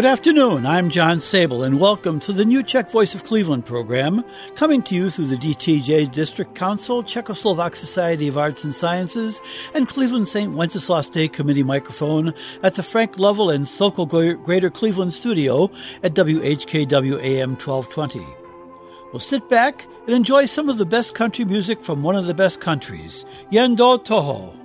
Good afternoon. I'm John Sable, and welcome to the new Czech Voice of Cleveland program, coming to you through the DTJ District Council, Czechoslovak Society of Arts and Sciences, and Cleveland St. Wenceslas Day Committee microphone at the Frank Lovell and Sokol Greater Cleveland studio at WHKW AM 1220. We'll sit back and enjoy some of the best country music from one of the best countries, Jen do Toho.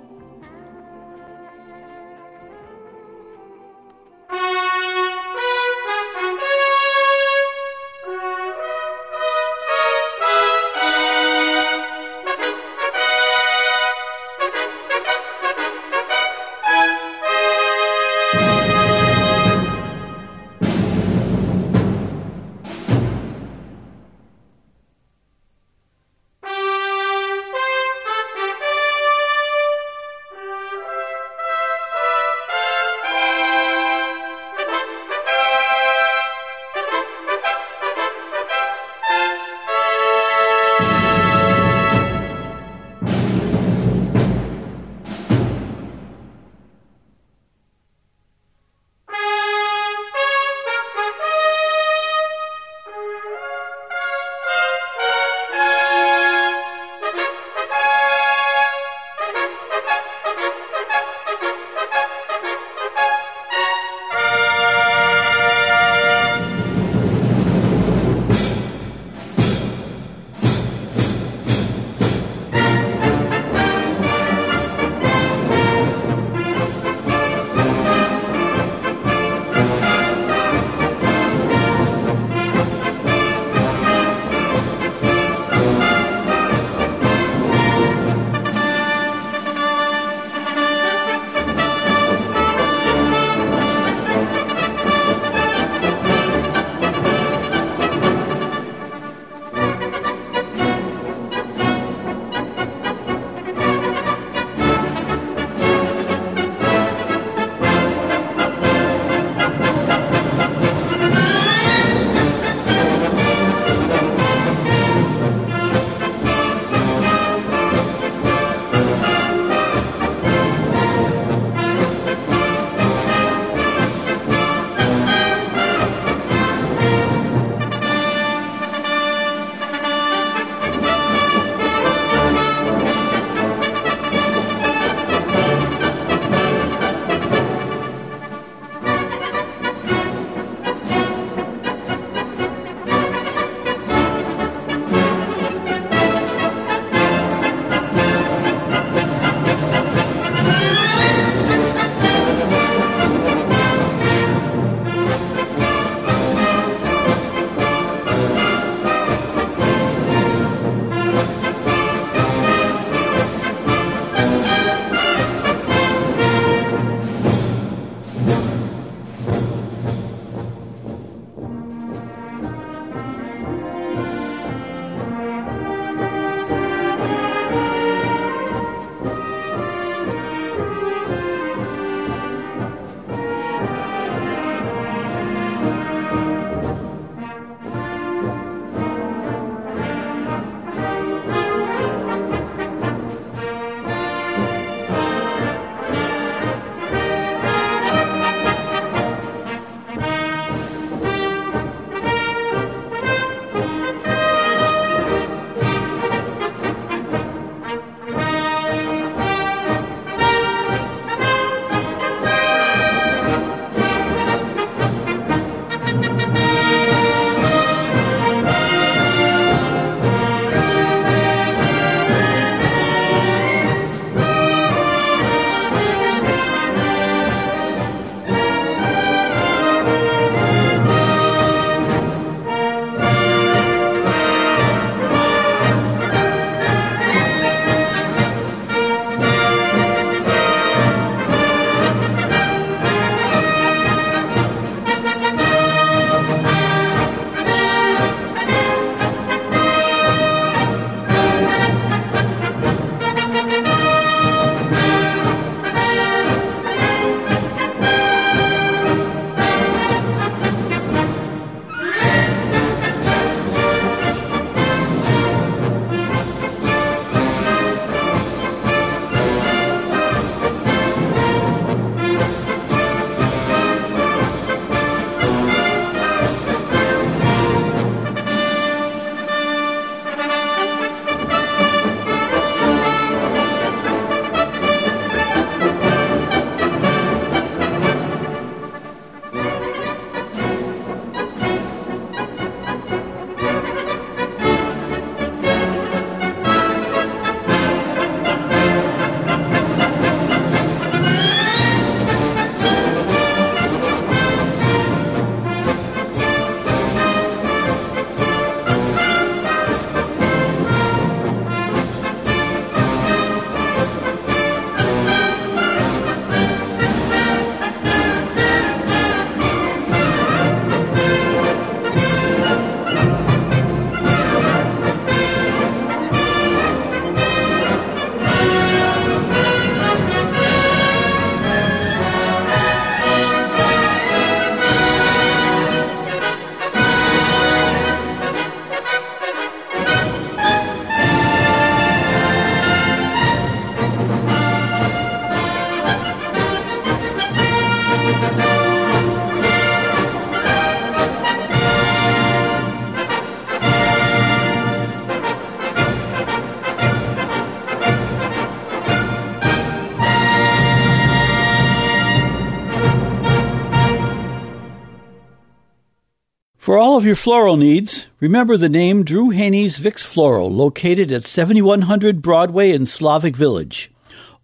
For all of your floral needs, remember the name Drew Haney's Vix Floral, located at 7100 Broadway in Slavic Village.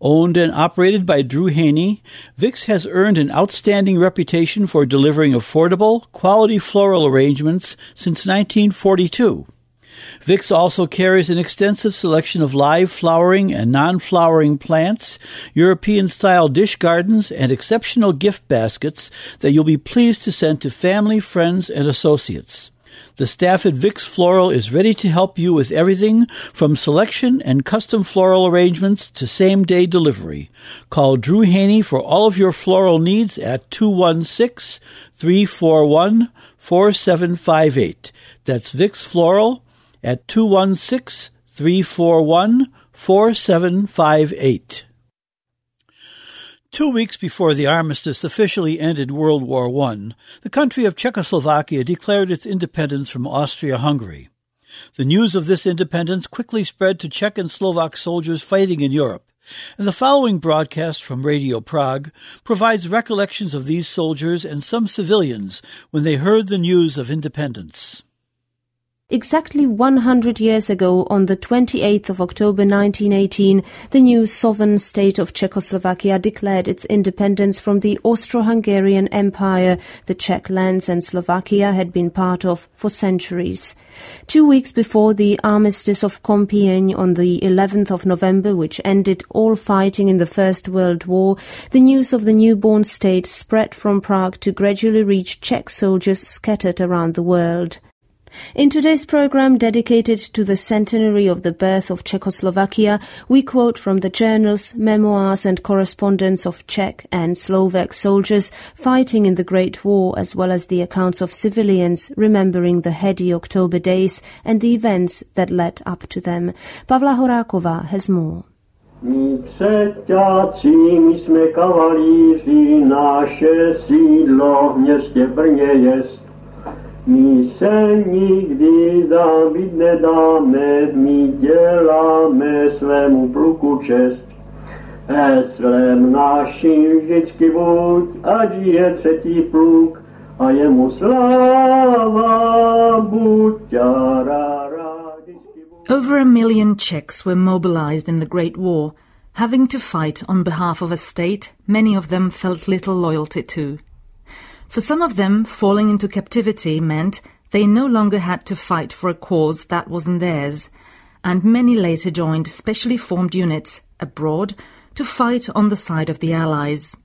Owned and operated by Drew Haney, Vix has earned an outstanding reputation for delivering affordable, quality floral arrangements since 1942. Vix also carries an extensive selection of live flowering and non-flowering plants, European-style dish gardens, and exceptional gift baskets that you'll be pleased to send to family, friends, and associates. The staff at VIX Floral is ready to help you with everything from selection and custom floral arrangements to same day delivery. Call Drew Haney for all of your floral needs at 216 341 4758. That's VIX Floral at 216 341 4758. Two weeks before the armistice officially ended World War I, the country of Czechoslovakia declared its independence from Austria Hungary. The news of this independence quickly spread to Czech and Slovak soldiers fighting in Europe, and the following broadcast from Radio Prague provides recollections of these soldiers and some civilians when they heard the news of independence. Exactly 100 years ago, on the 28th of October 1918, the new sovereign state of Czechoslovakia declared its independence from the Austro-Hungarian Empire the Czech lands and Slovakia had been part of for centuries. Two weeks before the armistice of Compiègne on the 11th of November, which ended all fighting in the First World War, the news of the newborn state spread from Prague to gradually reach Czech soldiers scattered around the world. In today's program dedicated to the centenary of the birth of Czechoslovakia, we quote from the journals, memoirs and correspondence of Czech and Slovak soldiers fighting in the Great War as well as the accounts of civilians remembering the heady October days and the events that led up to them. Pavla Horáková has more. My my jsme kavalíři, naše sídlo v městě Brně jest. My se nikdy zabít nedáme, my děláme svému pluku čest. Heslem naším vždycky buď, ať je třetí pluk, a jemu sláva buď. Over a million Czechs were mobilized in the Great War, having to fight on behalf of a state many of them felt little loyalty to. For some of them, falling into captivity meant they no longer had to fight for a cause that wasn't theirs, and many later joined specially formed units abroad to fight on the side of the Allies.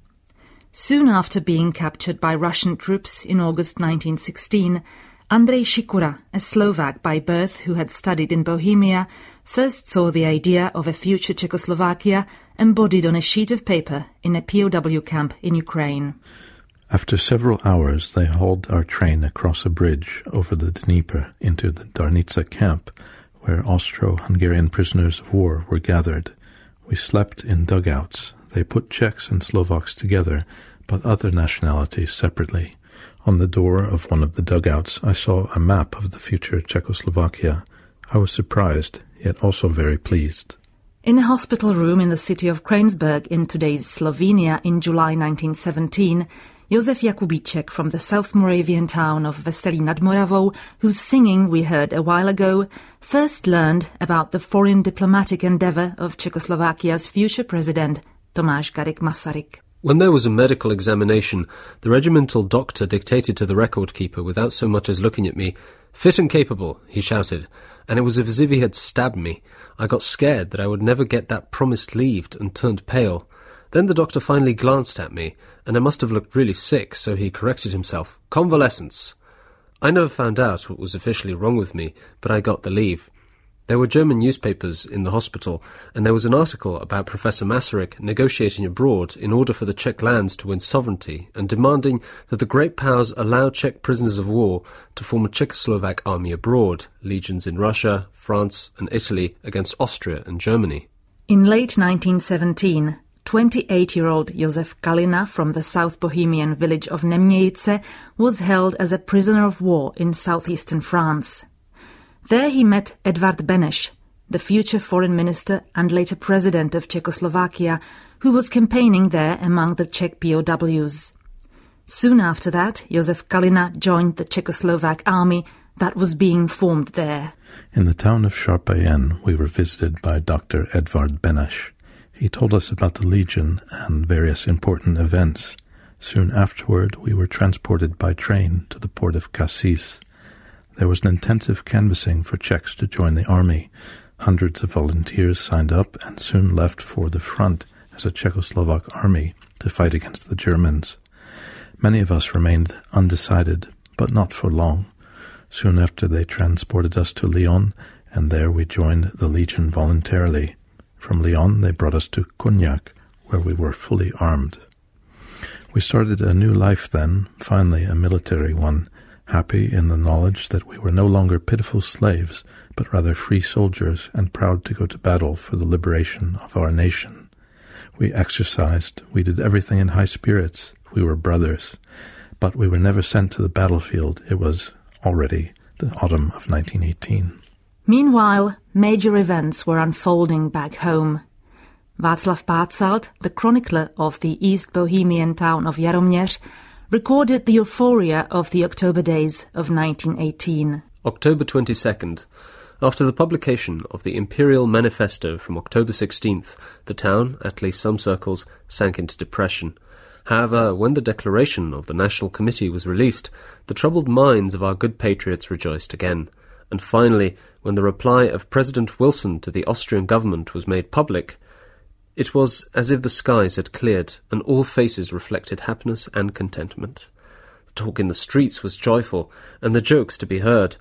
Soon after being captured by Russian troops in August 1916, Andrei Sikora, a Slovak by birth who had studied in Bohemia, first saw the idea of a future Czechoslovakia embodied on a sheet of paper in a POW camp in Ukraine. After several hours, they hauled our train across a bridge over the Dnieper into the Darnica camp, where Austro-Hungarian prisoners of war were gathered. We slept in dugouts. They put Czechs and Slovaks together, but other nationalities separately. On the door of one of the dugouts, I saw a map of the future Czechoslovakia. I was surprised, yet also very pleased. In a hospital room in the city of Kransberg in today's Slovenia in July 1917, Josef Jakubíček from the South Moravian town of Veselí nad Moravou, whose singing we heard a while ago, first learned about the foreign diplomatic endeavour of Czechoslovakia's future president, Tomáš Garrigue Masaryk. When there was a medical examination, the regimental doctor dictated to the record keeper without so much as looking at me. Fit and capable, he shouted, and it was as if he had stabbed me. I got scared that I would never get that promised leave and turned pale. Then the doctor finally glanced at me, and I must have looked really sick, so he corrected himself. Convalescence. I never found out what was officially wrong with me, but I got the leave. There were German newspapers in the hospital, and there was an article about Professor Masaryk negotiating abroad in order for the Czech lands to win sovereignty and demanding that the great powers allow Czech prisoners of war to form a Czechoslovak army abroad, legions in Russia, France, and Italy against Austria and Germany. In late 1917, 28-year-old Josef Kalina from the South Bohemian village of Nemějice was held as a prisoner of war in southeastern France. There he met Edvard Beneš, the future foreign minister and later president of Czechoslovakia, who was campaigning there among the Czech POWs. Soon after that, Josef Kalina joined the Czechoslovak army that was being formed there. In the town of Charpayen, we were visited by Dr. Edvard Beneš. He told us about the Legion and various important events. Soon afterward, we were transported by train to the port of Cassis. There was an intensive canvassing for Czechs to join the army. Hundreds of volunteers signed up and soon left for the front as a Czechoslovak army to fight against the Germans. Many of us remained undecided, but not for long. Soon after, they transported us to Lyon, and there we joined the Legion voluntarily. From Lyon, they brought us to Cognac, where we were fully armed. We started a new life then, finally a military one, happy in the knowledge that we were no longer pitiful slaves, but rather free soldiers and proud to go to battle for the liberation of our nation. We exercised, we did everything in high spirits, we were brothers, but we were never sent to the battlefield. It was already the autumn of 1918. Meanwhile, major events were unfolding back home. Václav Pácalt, the chronicler of the East Bohemian town of Jaroměř, recorded the euphoria of the October days of 1918. October 22nd. After the publication of the Imperial Manifesto from October 16th, the town, at least some circles, sank into depression. However, when the declaration of the National Committee was released, the troubled minds of our good patriots rejoiced again. And finally, when the reply of President Wilson to the Austrian government was made public, it was as if the skies had cleared and all faces reflected happiness and contentment. The talk in the streets was joyful, and the jokes to be heard.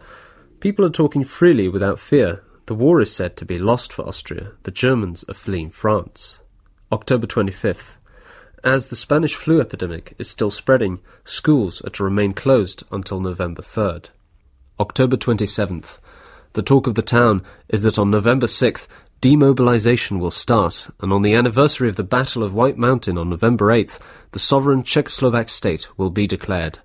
People are talking freely without fear. The war is said to be lost for Austria. The Germans are fleeing France. October 25th. As the Spanish flu epidemic is still spreading, schools are to remain closed until November 3rd. October 27th. The talk of the town is that on November 6th, demobilization will start, and on the anniversary of the Battle of White Mountain on November 8th, the sovereign Czechoslovak state will be declared.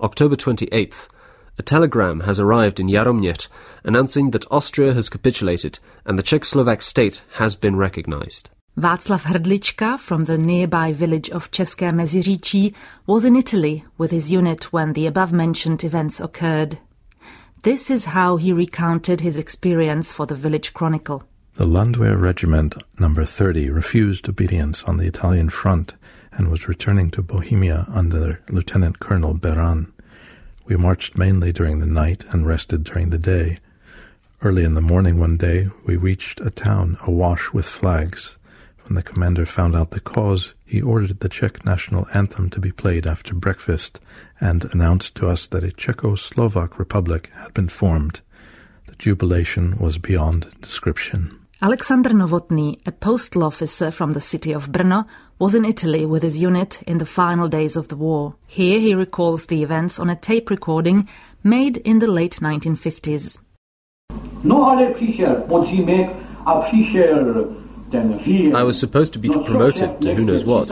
October 28th. A telegram has arrived in Jaroměř announcing that Austria has capitulated and the Czechoslovak state has been recognized. Václav Hrdlička from the nearby village of České Meziříčí was in Italy with his unit when the above-mentioned events occurred. This is how he recounted his experience for the village chronicle. The Landwehr Regiment number 30 refused obedience on the Italian front and was returning to Bohemia under Lieutenant Colonel Beran. We marched mainly during the night and rested during the day. Early in the morning one day, we reached a town awash with flags. When the commander found out the cause, he ordered the Czech national anthem to be played after breakfast and announced to us that a Czechoslovak republic had been formed. The jubilation was beyond description. Alexander Novotný, a postal officer from the city of Brno, was in Italy with his unit in the final days of the war. Here he recalls the events on a tape recording made in the late 1950s. No ale přišel podzimek a přišel I was supposed to be promoted to who knows what,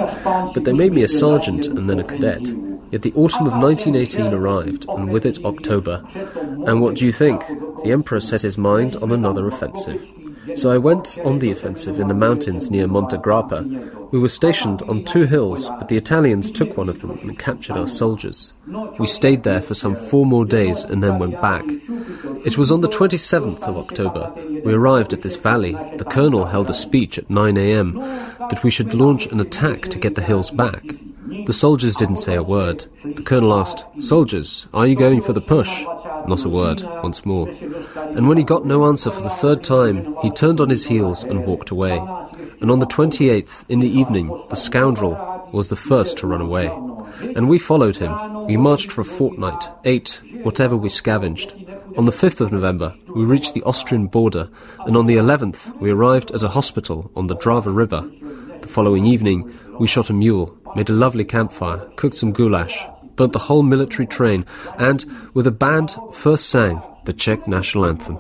but they made me a sergeant and then a cadet. Yet the autumn of 1918 arrived, and with it October. And what do you think? The Emperor set his mind on another offensive. So I went on the offensive in the mountains near Monte Grappa. We were stationed on two hills, but the Italians took one of them and captured our soldiers. We stayed there for some four more days and then went back. It was on the 27th of October. We arrived at this valley. The colonel held a speech at 9 a.m. that we should launch an attack to get the hills back. The soldiers didn't say a word. The colonel asked, Soldiers, are you going for the push? Not a word, once more. And when he got no answer for the third time, he turned on his heels and walked away. And on the 28th, in the evening, the scoundrel was the first to run away. And we followed him. We marched for a fortnight, ate whatever we scavenged. On the 5th of November, we reached the Austrian border, and on the 11th, we arrived at a hospital on the Drava River. The following evening, we shot a mule, made a lovely campfire, cooked some goulash, burnt the whole military train, and, with a band, first sang the Czech national anthem.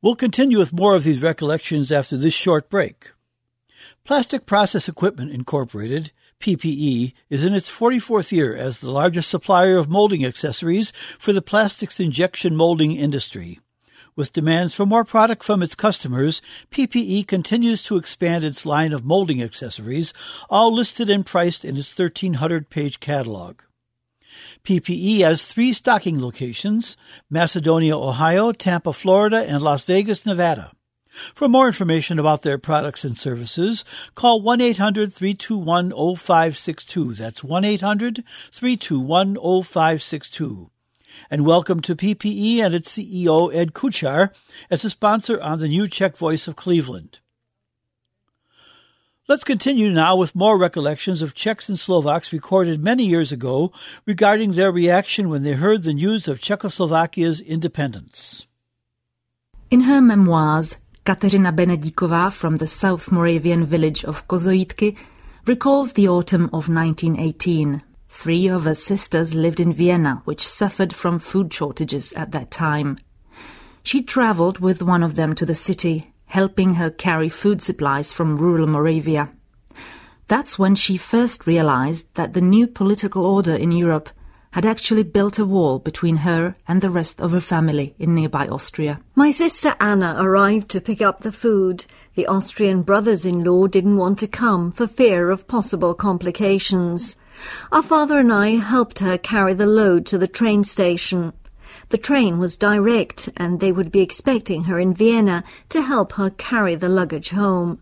We'll continue with more of these recollections after this short break. Plastic Process Equipment Incorporated, PPE, is in its 44th year as the largest supplier of molding accessories for the plastics injection molding industry. With demands for more product from its customers, PPE continues to expand its line of molding accessories, all listed and priced in its 1300 page catalog. PPE has three stocking locations Macedonia, Ohio, Tampa, Florida, and Las Vegas, Nevada. For more information about their products and services, call 1 800 321 0562. That's 1 800 321 0562. And welcome to PPE and its CEO, Ed Kuchar, as a sponsor on the new Czech Voice of Cleveland. Let's continue now with more recollections of Czechs and Slovaks recorded many years ago regarding their reaction when they heard the news of Czechoslovakia's independence. In her memoirs, Kateřina Benedíková from the South Moravian village of Kozojídky recalls the autumn of 1918. Three of her sisters lived in Vienna, which suffered from food shortages at that time. She travelled with one of them to the city helping her carry food supplies from rural Moravia. That's when she first realized that the new political order in Europe had actually built a wall between her and the rest of her family in nearby Austria. My sister Anna arrived to pick up the food. The Austrian brothers in law didn't want to come for fear of possible complications. Our father and I helped her carry the load to the train station. The train was direct, and they would be expecting her in Vienna to help her carry the luggage home.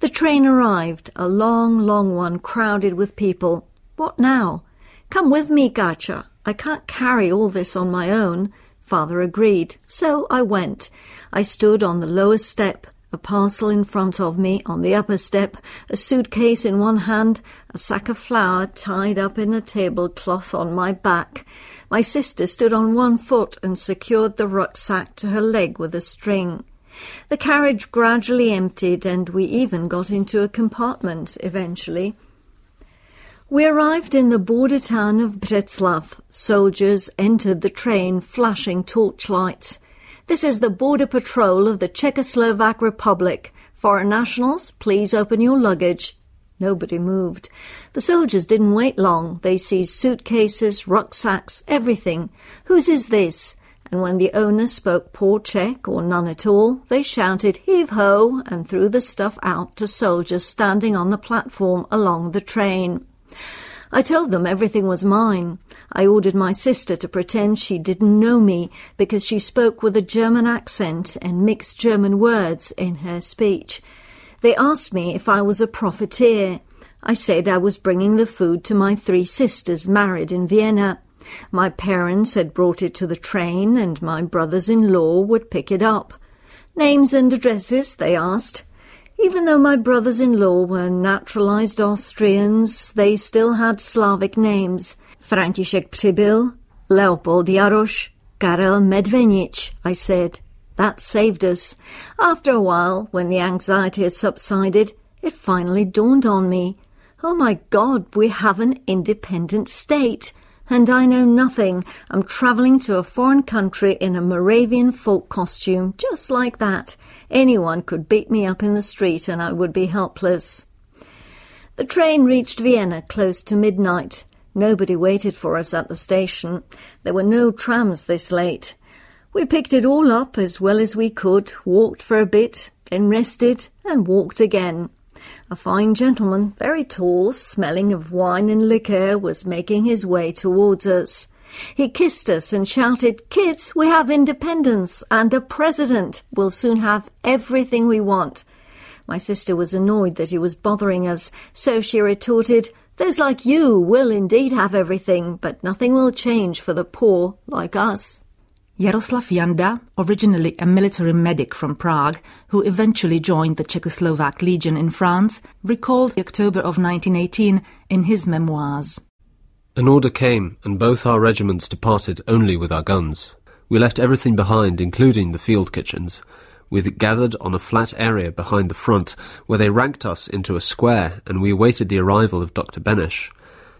The train arrived, a long, long one, crowded with people. What now? Come with me, Gacha. I can't carry all this on my own. Father agreed, so I went. I stood on the lowest step, a parcel in front of me, on the upper step, a suitcase in one hand, a sack of flour tied up in a tablecloth on my back. My sister stood on one foot and secured the rucksack to her leg with a string. The carriage gradually emptied, and we even got into a compartment eventually. We arrived in the border town of Břeclav. Soldiers entered the train flashing torchlights. This is the border patrol of the Czechoslovak Republic. Foreign nationals, please open your luggage. Nobody moved. The soldiers didn't wait long. They seized suitcases, rucksacks, everything. Whose is this? And when the owner spoke poor Czech or none at all, they shouted heave ho and threw the stuff out to soldiers standing on the platform along the train. I told them everything was mine. I ordered my sister to pretend she didn't know me because she spoke with a German accent and mixed German words in her speech. They asked me if I was a profiteer. I said I was bringing the food to my three sisters married in Vienna. My parents had brought it to the train, and my brothers in law would pick it up. Names and addresses, they asked. Even though my brothers in law were naturalized Austrians, they still had Slavic names. František Přibyl, Leopold Jaroš, Karel Medvenich, I said. That saved us. After a while, when the anxiety had subsided, it finally dawned on me. Oh my God, we have an independent state. And I know nothing. I'm travelling to a foreign country in a Moravian folk costume, just like that. Anyone could beat me up in the street and I would be helpless. The train reached Vienna close to midnight. Nobody waited for us at the station. There were no trams this late. We picked it all up as well as we could, walked for a bit, then rested, and walked again. A fine gentleman, very tall, smelling of wine and liquor, was making his way towards us. He kissed us and shouted, Kids, we have independence, and a president. We'll soon have everything we want. My sister was annoyed that he was bothering us, so she retorted, Those like you will indeed have everything, but nothing will change for the poor like us. Jaroslav Janda, originally a military medic from Prague, who eventually joined the Czechoslovak Legion in France, recalled October of 1918 in his memoirs. An order came, and both our regiments departed only with our guns. We left everything behind, including the field kitchens. We gathered on a flat area behind the front, where they ranked us into a square, and we awaited the arrival of Dr. Beneš.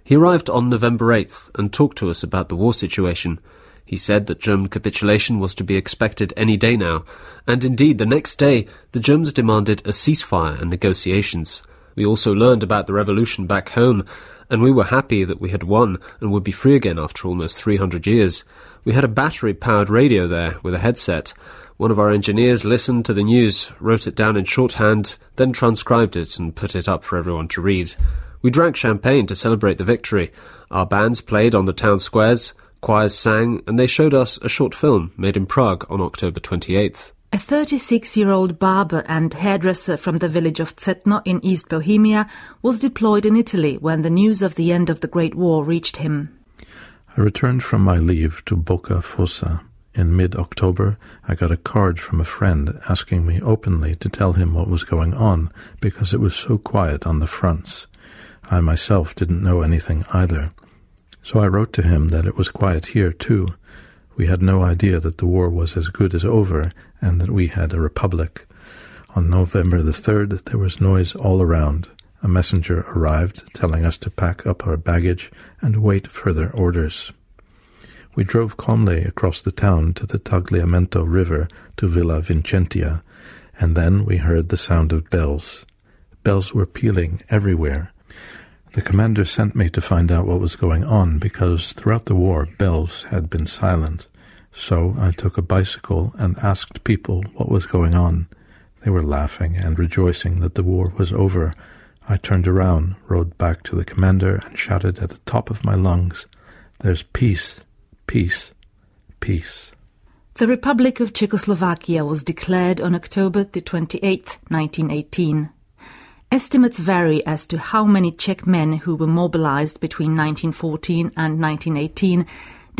He arrived on November 8th and talked to us about the war situation. He said that German capitulation was to be expected any day now, and indeed the next day the Germans demanded a ceasefire and negotiations. We also learned about the revolution back home, and we were happy that we had won and would be free again after almost 300 years. We had a battery powered radio there with a headset. One of our engineers listened to the news, wrote it down in shorthand, then transcribed it and put it up for everyone to read. We drank champagne to celebrate the victory. Our bands played on the town squares, choirs sang, and they showed us a short film made in Prague on October 28th. A 36 year old barber and hairdresser from the village of Cetno in East Bohemia was deployed in Italy when the news of the end of the Great War reached him. I returned from my leave to Boca Fossa. In mid October, I got a card from a friend asking me openly to tell him what was going on because it was so quiet on the fronts. I myself didn't know anything either. So I wrote to him that it was quiet here too. We had no idea that the war was as good as over and that we had a republic. On November the 3rd, there was noise all around. A messenger arrived telling us to pack up our baggage and wait further orders. We drove calmly across the town to the Tagliamento River to Villa Vicentina, and then we heard the sound of bells. Bells were pealing everywhere. The commander sent me to find out what was going on because throughout the war bells had been silent. So I took a bicycle and asked people what was going on. They were laughing and rejoicing that the war was over. I turned around, rode back to the commander, and shouted at the top of my lungs, There's peace, peace, peace. The Republic of Czechoslovakia was declared on October the 28th, 1918. Estimates vary as to how many Czech men who were mobilized between 1914 and 1918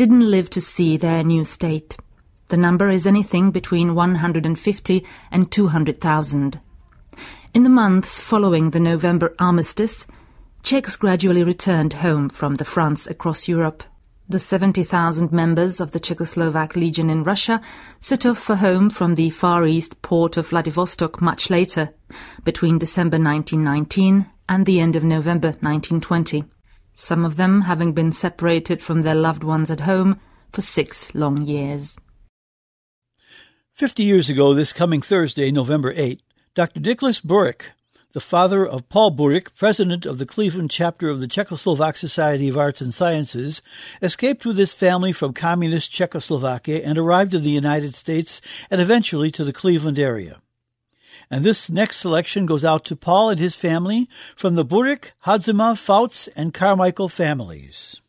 didn't live to see their new state. The number is anything between 150 and 200,000. In the months following the November armistice, Czechs gradually returned home from the fronts across Europe. The 70,000 members of the Czechoslovak Legion in Russia set off for home from the Far East port of Vladivostok much later, between December 1919 and the end of November 1920, some of them having been separated from their loved ones at home for six long years. Fifty years ago, this coming Thursday, November 8, Dr. Nicholas Burick the father of Paul Burick, president of the Cleveland chapter of the Czechoslovak Society of Arts and Sciences, escaped with his family from communist Czechoslovakia and arrived in the United States and eventually to the Cleveland area. And this next selection goes out to Paul and his family from the Burick, Hadzima, Fouts, and Carmichael families.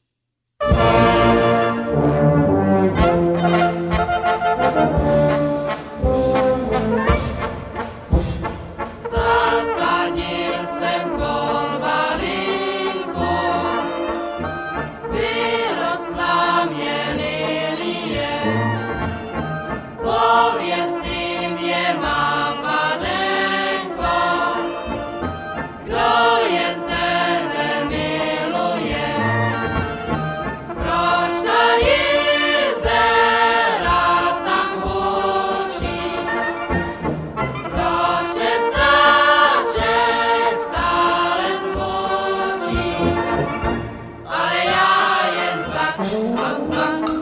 one, wah.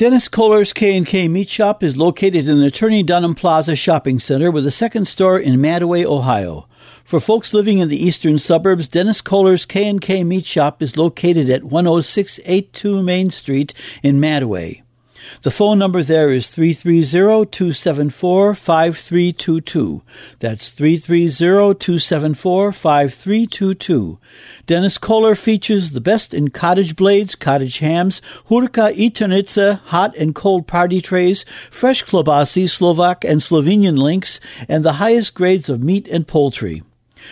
Dennis Kohler's K&K Meat Shop is located in the Attorney Dunham Plaza Shopping Center with a second store in Mantua, Ohio. For folks living in the eastern suburbs, Dennis Kohler's K&K Meat Shop is located at 10682 Main Street in Mantua. The phone number there is 330-274-5322. That's 330-274-5322. Dennis Kohler features the best in cottage blades, cottage hams, hurka itonitsa, hot and cold party trays, fresh klobasi, Slovak and Slovenian links, and the highest grades of meat and poultry.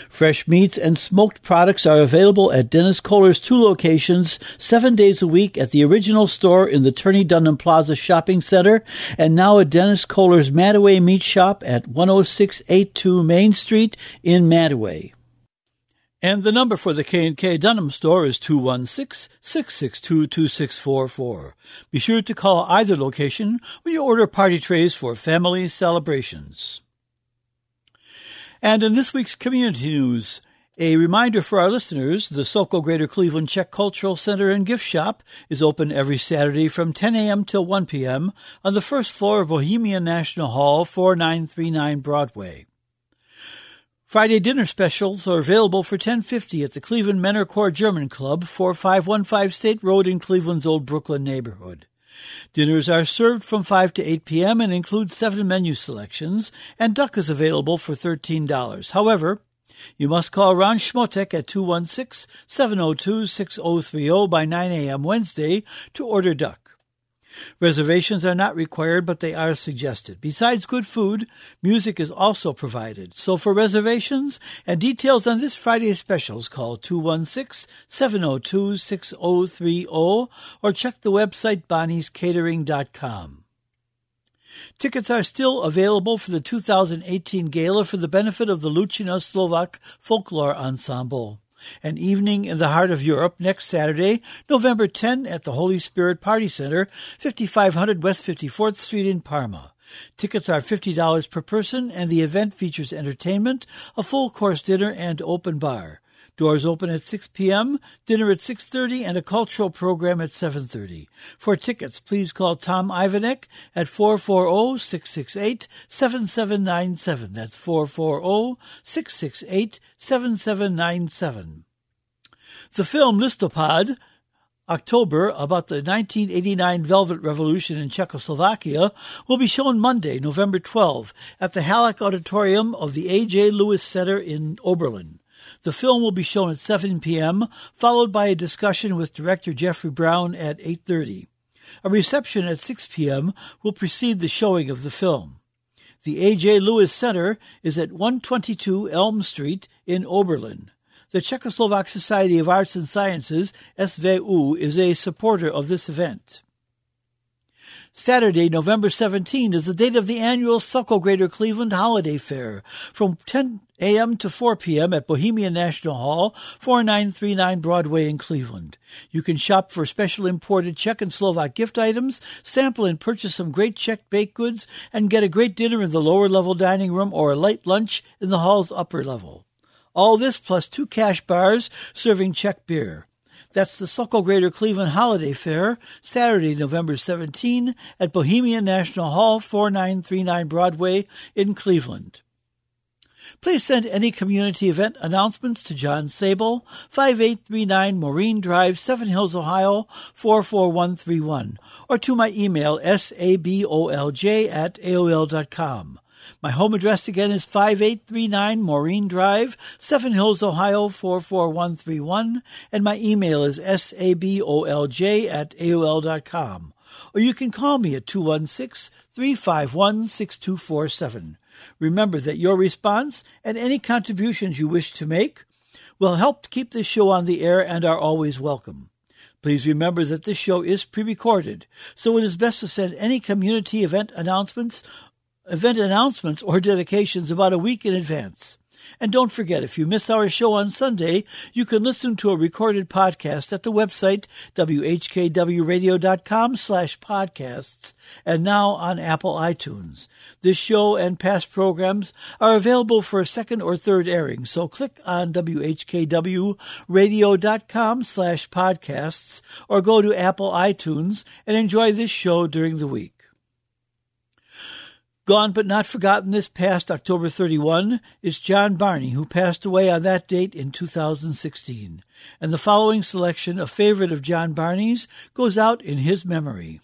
Fresh meats and smoked products are available at Dennis Kohler's two locations, seven days a week at the original store in the Turney Dunham Plaza Shopping Center, and now at Dennis Kohler's Mantua Meat Shop at 10682 Main Street in Mantua. And the number for the K&K Dunham store is 216-662-2644. Be sure to call either location when you order party trays for family celebrations. And in this week's community news, a reminder for our listeners, the Sokol Greater Cleveland Czech Cultural Center and Gift Shop is open every Saturday from 10 a.m. till 1 p.m. on the first floor of Bohemian National Hall, 4939 Broadway. Friday dinner specials are available for 10.50 at the Cleveland Männerchor German Club, 4515 State Road in Cleveland's Old Brooklyn neighborhood. Dinners are served from 5 to 8 p.m. and include seven menu selections, and duck is available for $13. However, you must call Ron Schmotek at 216-702-6030 by 9 a.m. Wednesday to order duck. Reservations are not required, but they are suggested. Besides good food, music is also provided. So for reservations and details on this Friday's specials, call 216-702-6030 or check the website bonniescatering.com. Tickets are still available for the 2018 gala for the benefit of the Lúčina Slovak Folklore Ensemble. An evening in the heart of Europe next Saturday, November 10 at the Holy Spirit Party Center, 5500 West 54th Street in Parma. Tickets are $50 per person and the event features entertainment, a full course dinner and open bar. Doors open at 6 p.m., dinner at 6.30, and a cultural program at 7.30. For tickets, please call Tom Ivanek at 440-668-7797. That's 440-668-7797. The film Listopad, October, about the 1989 Velvet Revolution in Czechoslovakia, will be shown Monday, November 12, at the Hallock Auditorium of the A.J. Lewis Center in Oberlin. The film will be shown at 7 p.m., followed by a discussion with director Jeffrey Brown at 8:30. A reception at 6 p.m. will precede the showing of the film. The A.J. Lewis Center is at 122 Elm Street in Oberlin. The Czechoslovak Society of Arts and Sciences, SVU, is a supporter of this event. Saturday, November 17 is the date of the annual Sokol Greater Cleveland Holiday Fair from 10 a.m. to 4 p.m. at Bohemian National Hall, 4939 Broadway in Cleveland. You can shop for special imported Czech and Slovak gift items, sample and purchase some great Czech baked goods, and get a great dinner in the lower level dining room or a light lunch in the hall's upper level. All this plus two cash bars serving Czech beer. That's the Sokol Greater Cleveland Holiday Fair, Saturday, November 17 at Bohemian National Hall, 4939 Broadway in Cleveland. Please send any community event announcements to John Sabol, 5839 Maureen Drive, Seven Hills, Ohio, 44131, or to my email, sabolj at aol.com. My home address again is 5839 Maureen Drive, Seven Hills, Ohio 44131, and my email is sabolj at aol.com. Or you can call me at 216 351 6247. Remember that your response and any contributions you wish to make will help keep this show on the air and are always welcome. Please remember that this show is pre recorded, so it is best to send any community event announcements event announcements or dedications about a week in advance. And don't forget, if you miss our show on Sunday, you can listen to a recorded podcast at the website whkwradio.com slash podcasts and now on Apple iTunes. This show and past programs are available for a second or third airing, so click on whkwradio.com slash podcasts or go to Apple iTunes and enjoy this show during the week. Gone but not forgotten this past October 31 is John Barney, who passed away on that date in 2016. And the following selection, a favorite of John Barney's, goes out in his memory.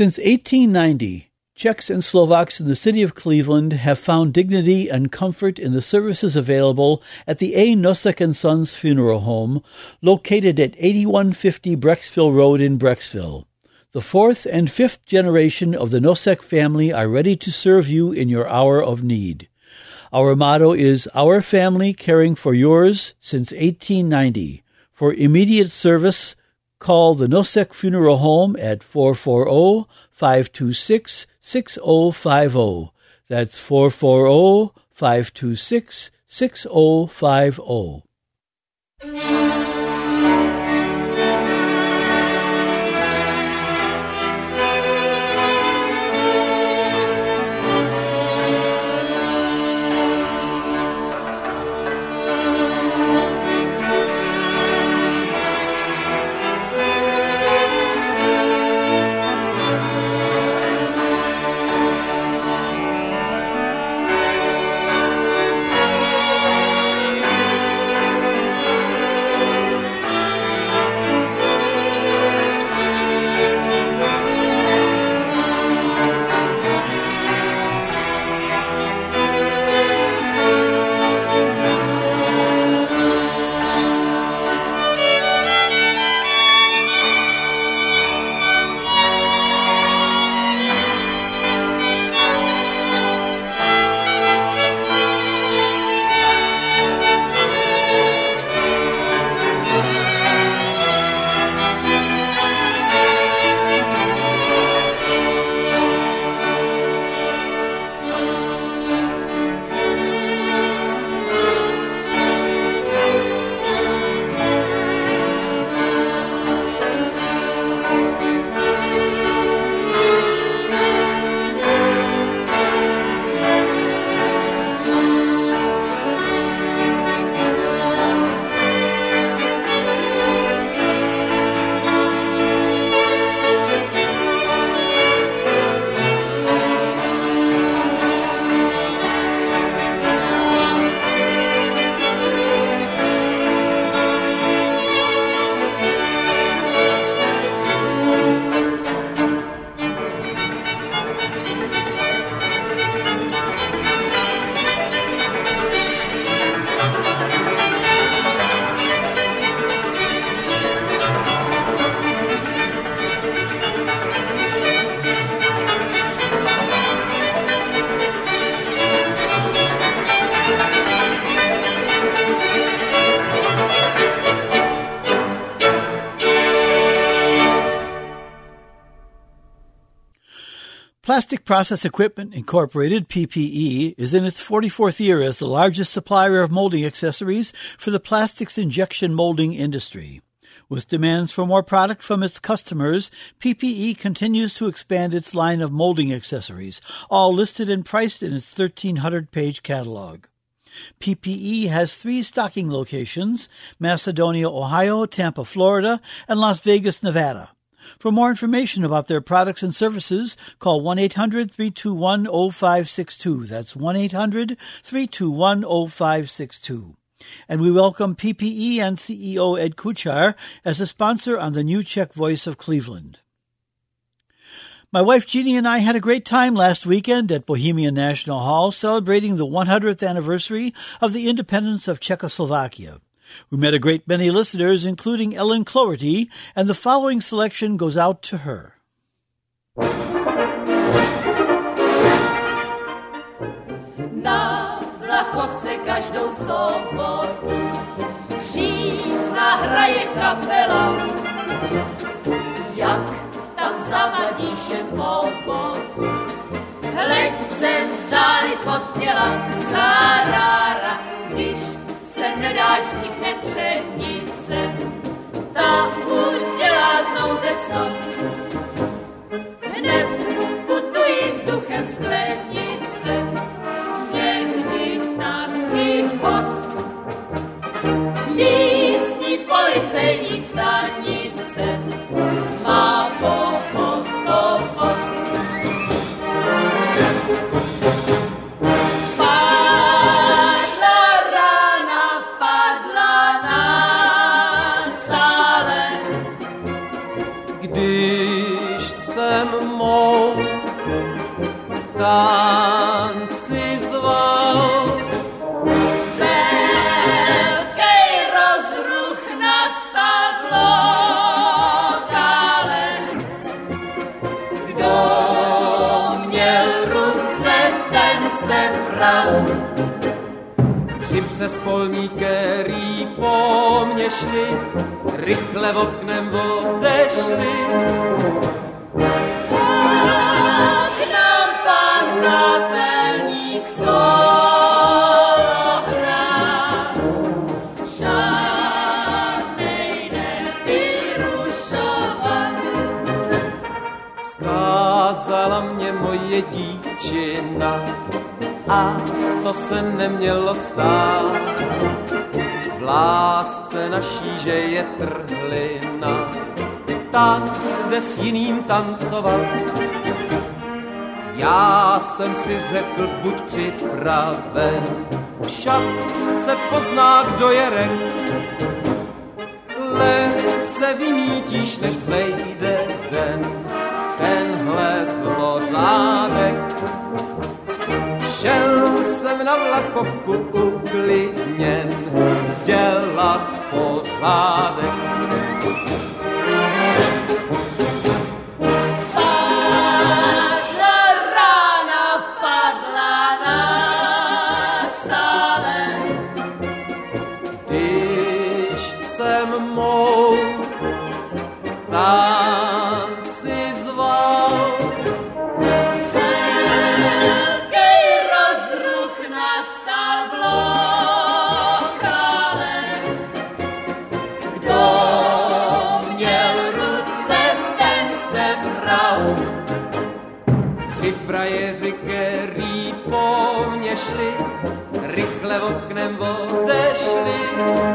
Since 1890, Czechs and Slovaks in the city of Cleveland have found dignity and comfort in the services available at the A. Nosek and Sons Funeral Home, located at 8150 Brecksville Road in Brecksville. The fourth and fifth generation of the Nosek family are ready to serve you in your hour of need. Our motto is Our Family Caring for Yours since 1890. For immediate service, Call the Nosek Funeral Home at 440 526 6050. That's 440 526 6050. Plastic Process Equipment Incorporated, PPE, is in its 44th year as the largest supplier of molding accessories for the plastics injection molding industry. With demands for more product from its customers, PPE continues to expand its line of molding accessories, all listed and priced in its 1300 page catalog. PPE has three stocking locations Macedonia, Ohio, Tampa, Florida, and Las Vegas, Nevada. For more information about their products and services, call 1 800 321 0562. That's 1 800 321 0562. And we welcome PPE and CEO Ed Kuchar as a sponsor on the new Czech Voice of Cleveland. My wife Jeannie and I had a great time last weekend at Bohemian National Hall celebrating the 100th anniversary of the independence of Czechoslovakia. We met a great many listeners, including Ellen Cloherty, and the following selection goes out to her. Na Blachowce každou sobotu Žízna hraje kapela. Jak tam zavadíš jen po Hleď se vzdálit od těla Zarára, když se nedáš, vznikne třenice. Ta udělá znouzecnost. Hned putují vzduchem sklenice, někdy taky host. Místní policejní stanice s jiným tancovat. Já jsem si řekl, buď připraven, však se pozná, kdo je rek. Let se vymítíš, než vzejde den, tenhle zlořádek. Šel jsem na vlakovku uklidněn, dělat pořádek. Odešli. K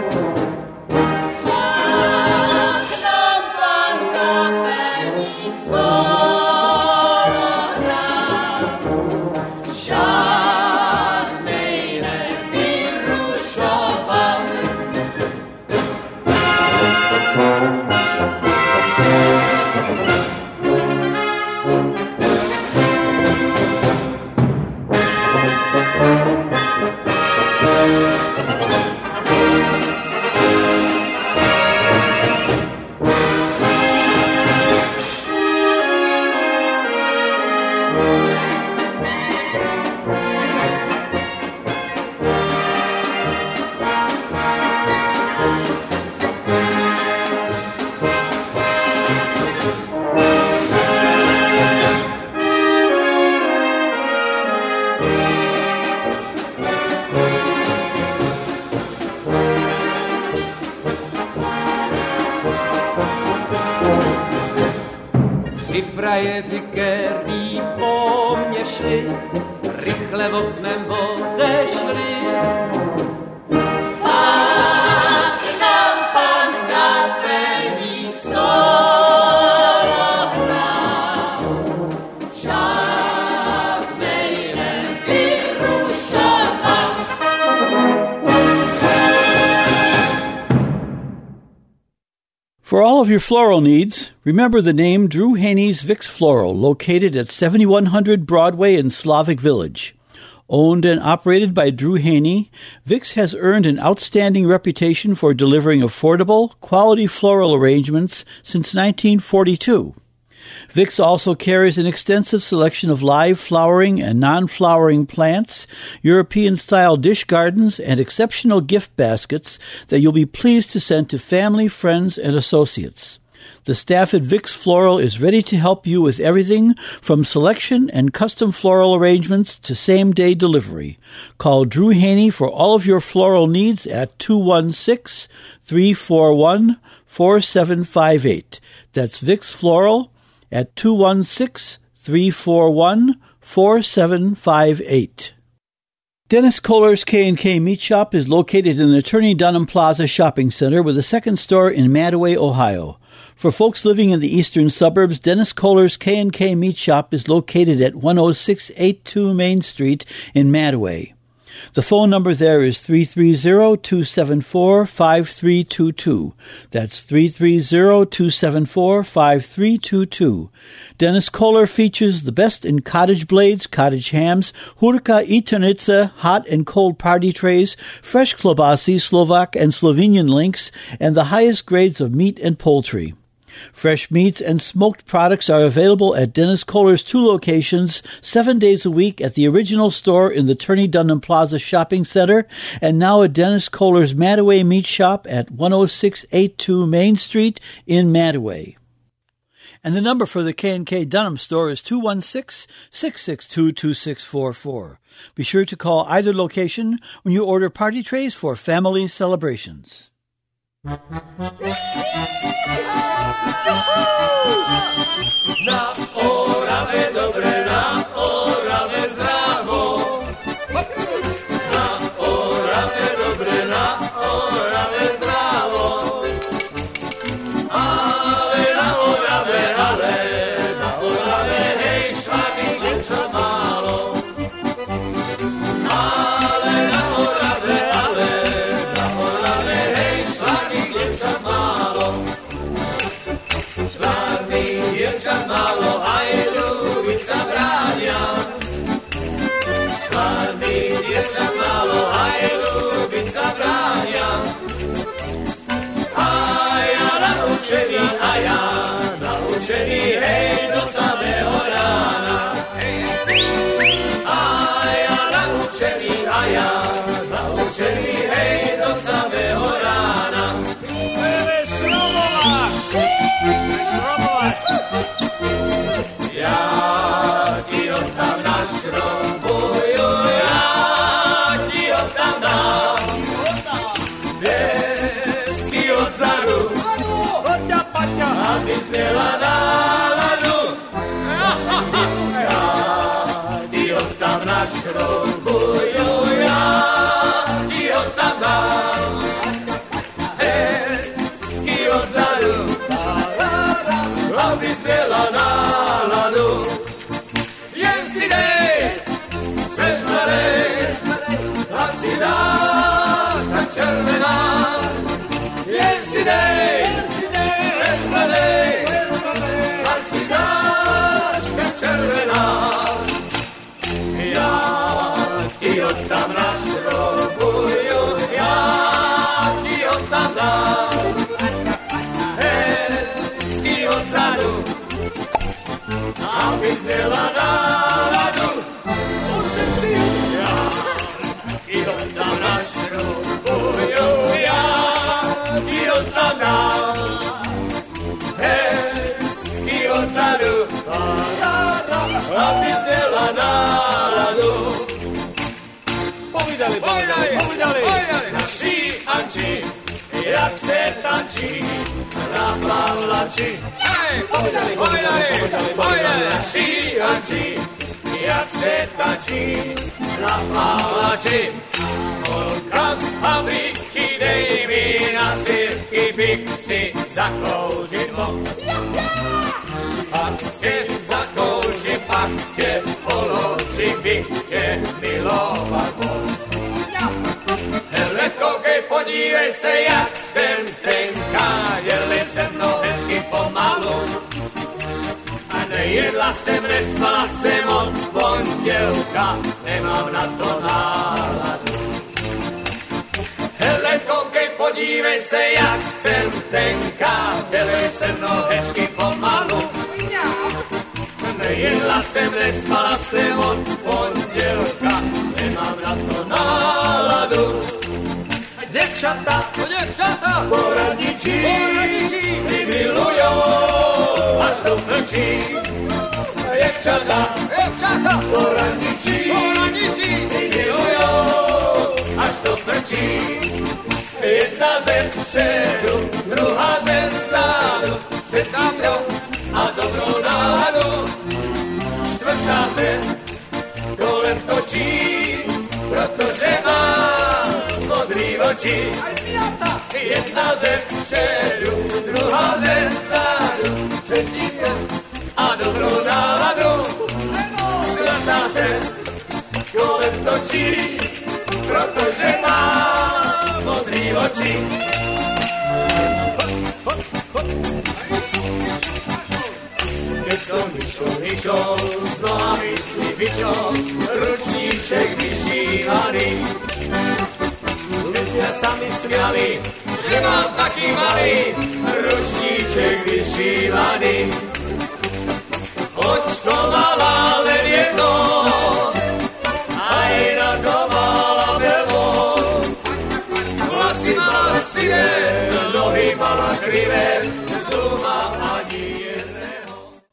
your floral needs, remember the name Drew Haney's Vix Floral, located at 7100 Broadway in Slavic Village. Owned and operated by Drew Haney, Vix has earned an outstanding reputation for delivering affordable, quality floral arrangements since 1942. Vix also carries an extensive selection of live flowering and non-flowering plants, European-style dish gardens, and exceptional gift baskets that you'll be pleased to send to family, friends, and associates. The staff at Vix Floral is ready to help you with everything from selection and custom floral arrangements to same day delivery. Call Drew Haney for all of your floral needs at 216 341 4758. That's Vix Floral at 216 341 4758. Dennis Kohler's K&K Meat Shop is located in the Attorney Dunham Plaza Shopping Center with a second store in Mantua, Ohio. For folks living in the eastern suburbs, Dennis Kohler's K&K Meat Shop is located at 10682 Main Street in Mantua. The phone number there is 330-274-5322. That's 330-274-5322. Dennis Kohler features the best in cottage blades, cottage hams, hurka itanitsa, hot and cold party trays, fresh klobasi, Slovak and Slovenian links, and the highest grades of meat and poultry. Fresh meats and smoked products are available at Dennis Kohler's two locations, seven days a week at the original store in the Turney Dunham Plaza Shopping Center, and now at Dennis Kohler's Mantua Meat Shop at 10682 Main Street in Mantua. And the number for the K&K Dunham store is 216-662-2644. Be sure to call either location when you order party trays for family celebrations. Na Orave dobre, na oddám Povídali, povídali, naši Anči, jak se tančí na pavlači. Povídali, povídali, povídali, naši Anči, jak se tančí na pavlači. Holka z fabriky, dej mi na sirky, bych si zakouřit mohl. Pak tě zakouřím, pak tě položím, bych tě milovat podívej se, jak jsem tenká, jeli se mnou hezky pomalu. A nej Nejedla jsem, nespala jsem od pondělka, nemám na to náladu. Hele, koukej, podívej se, jak jsem tenká, dělej se mnou hezky pomalu. Nejedla jsem, nespala jsem od pondělka, nemám na to náladu. Děvčata, děvčata, poradničí, poradničí, ty milujou, až do plčí. Děvčata, děvčata, poradničí, poradničí, ty milujou, až do plčí. Jedna ze předu, druhá ze zádu, třetí krok a dobrou náladu. Čtvrtá se kolem točí, protože oči. Jedna ze předu, druhá ze zádu, třetí se a dobrou náladu. Čtvrtá se kolem točí, protože má modrý oči. Keď som išiel, z nohami mi vyšol, ručníček vyšívaný si směli, že mám taky malý ručníček vyšívaný. Očkovala len jedno, a jedna domála bylo. Vlasy má sivé, nohy mala krivé,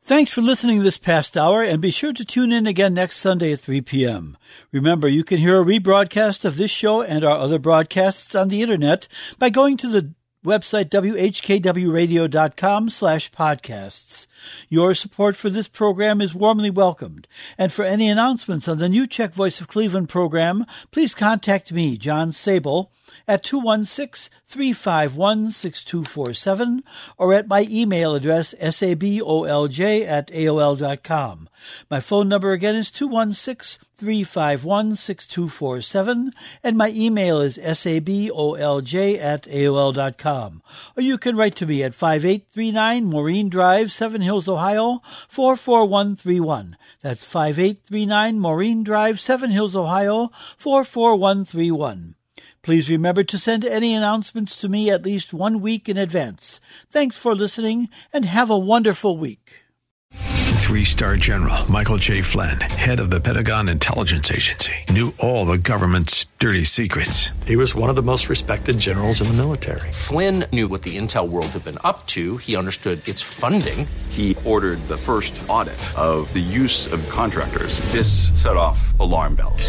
Thanks for listening this past hour, and be sure to tune in again next Sunday at 3 p.m. Remember, you can hear a rebroadcast of this show and our other broadcasts on the internet by going to the website whkwradio.com slash podcasts. Your support for this program is warmly welcomed, and for any announcements on the new Czech Voice of Cleveland program, please contact me, John Sabol, at 216-351-6247 or at my email address sabolj at aol.com. My phone number again is 216-351-6247 and my email is sabolj at aol.com. Or you can write to me at 5839 Maureen Drive, Seven Hills, Ohio 44131. That's 5839 Maureen Drive, Seven Hills, Ohio 44131. Please remember to send any announcements to me at least one week in advance. Thanks for listening and have a wonderful week. Three star general Michael J. Flynn, head of the Pentagon Intelligence Agency, knew all the government's dirty secrets. He was one of the most respected generals in the military. Flynn knew what the intel world had been up to. He understood its funding. He ordered the first audit of the use of contractors. This set off alarm bells.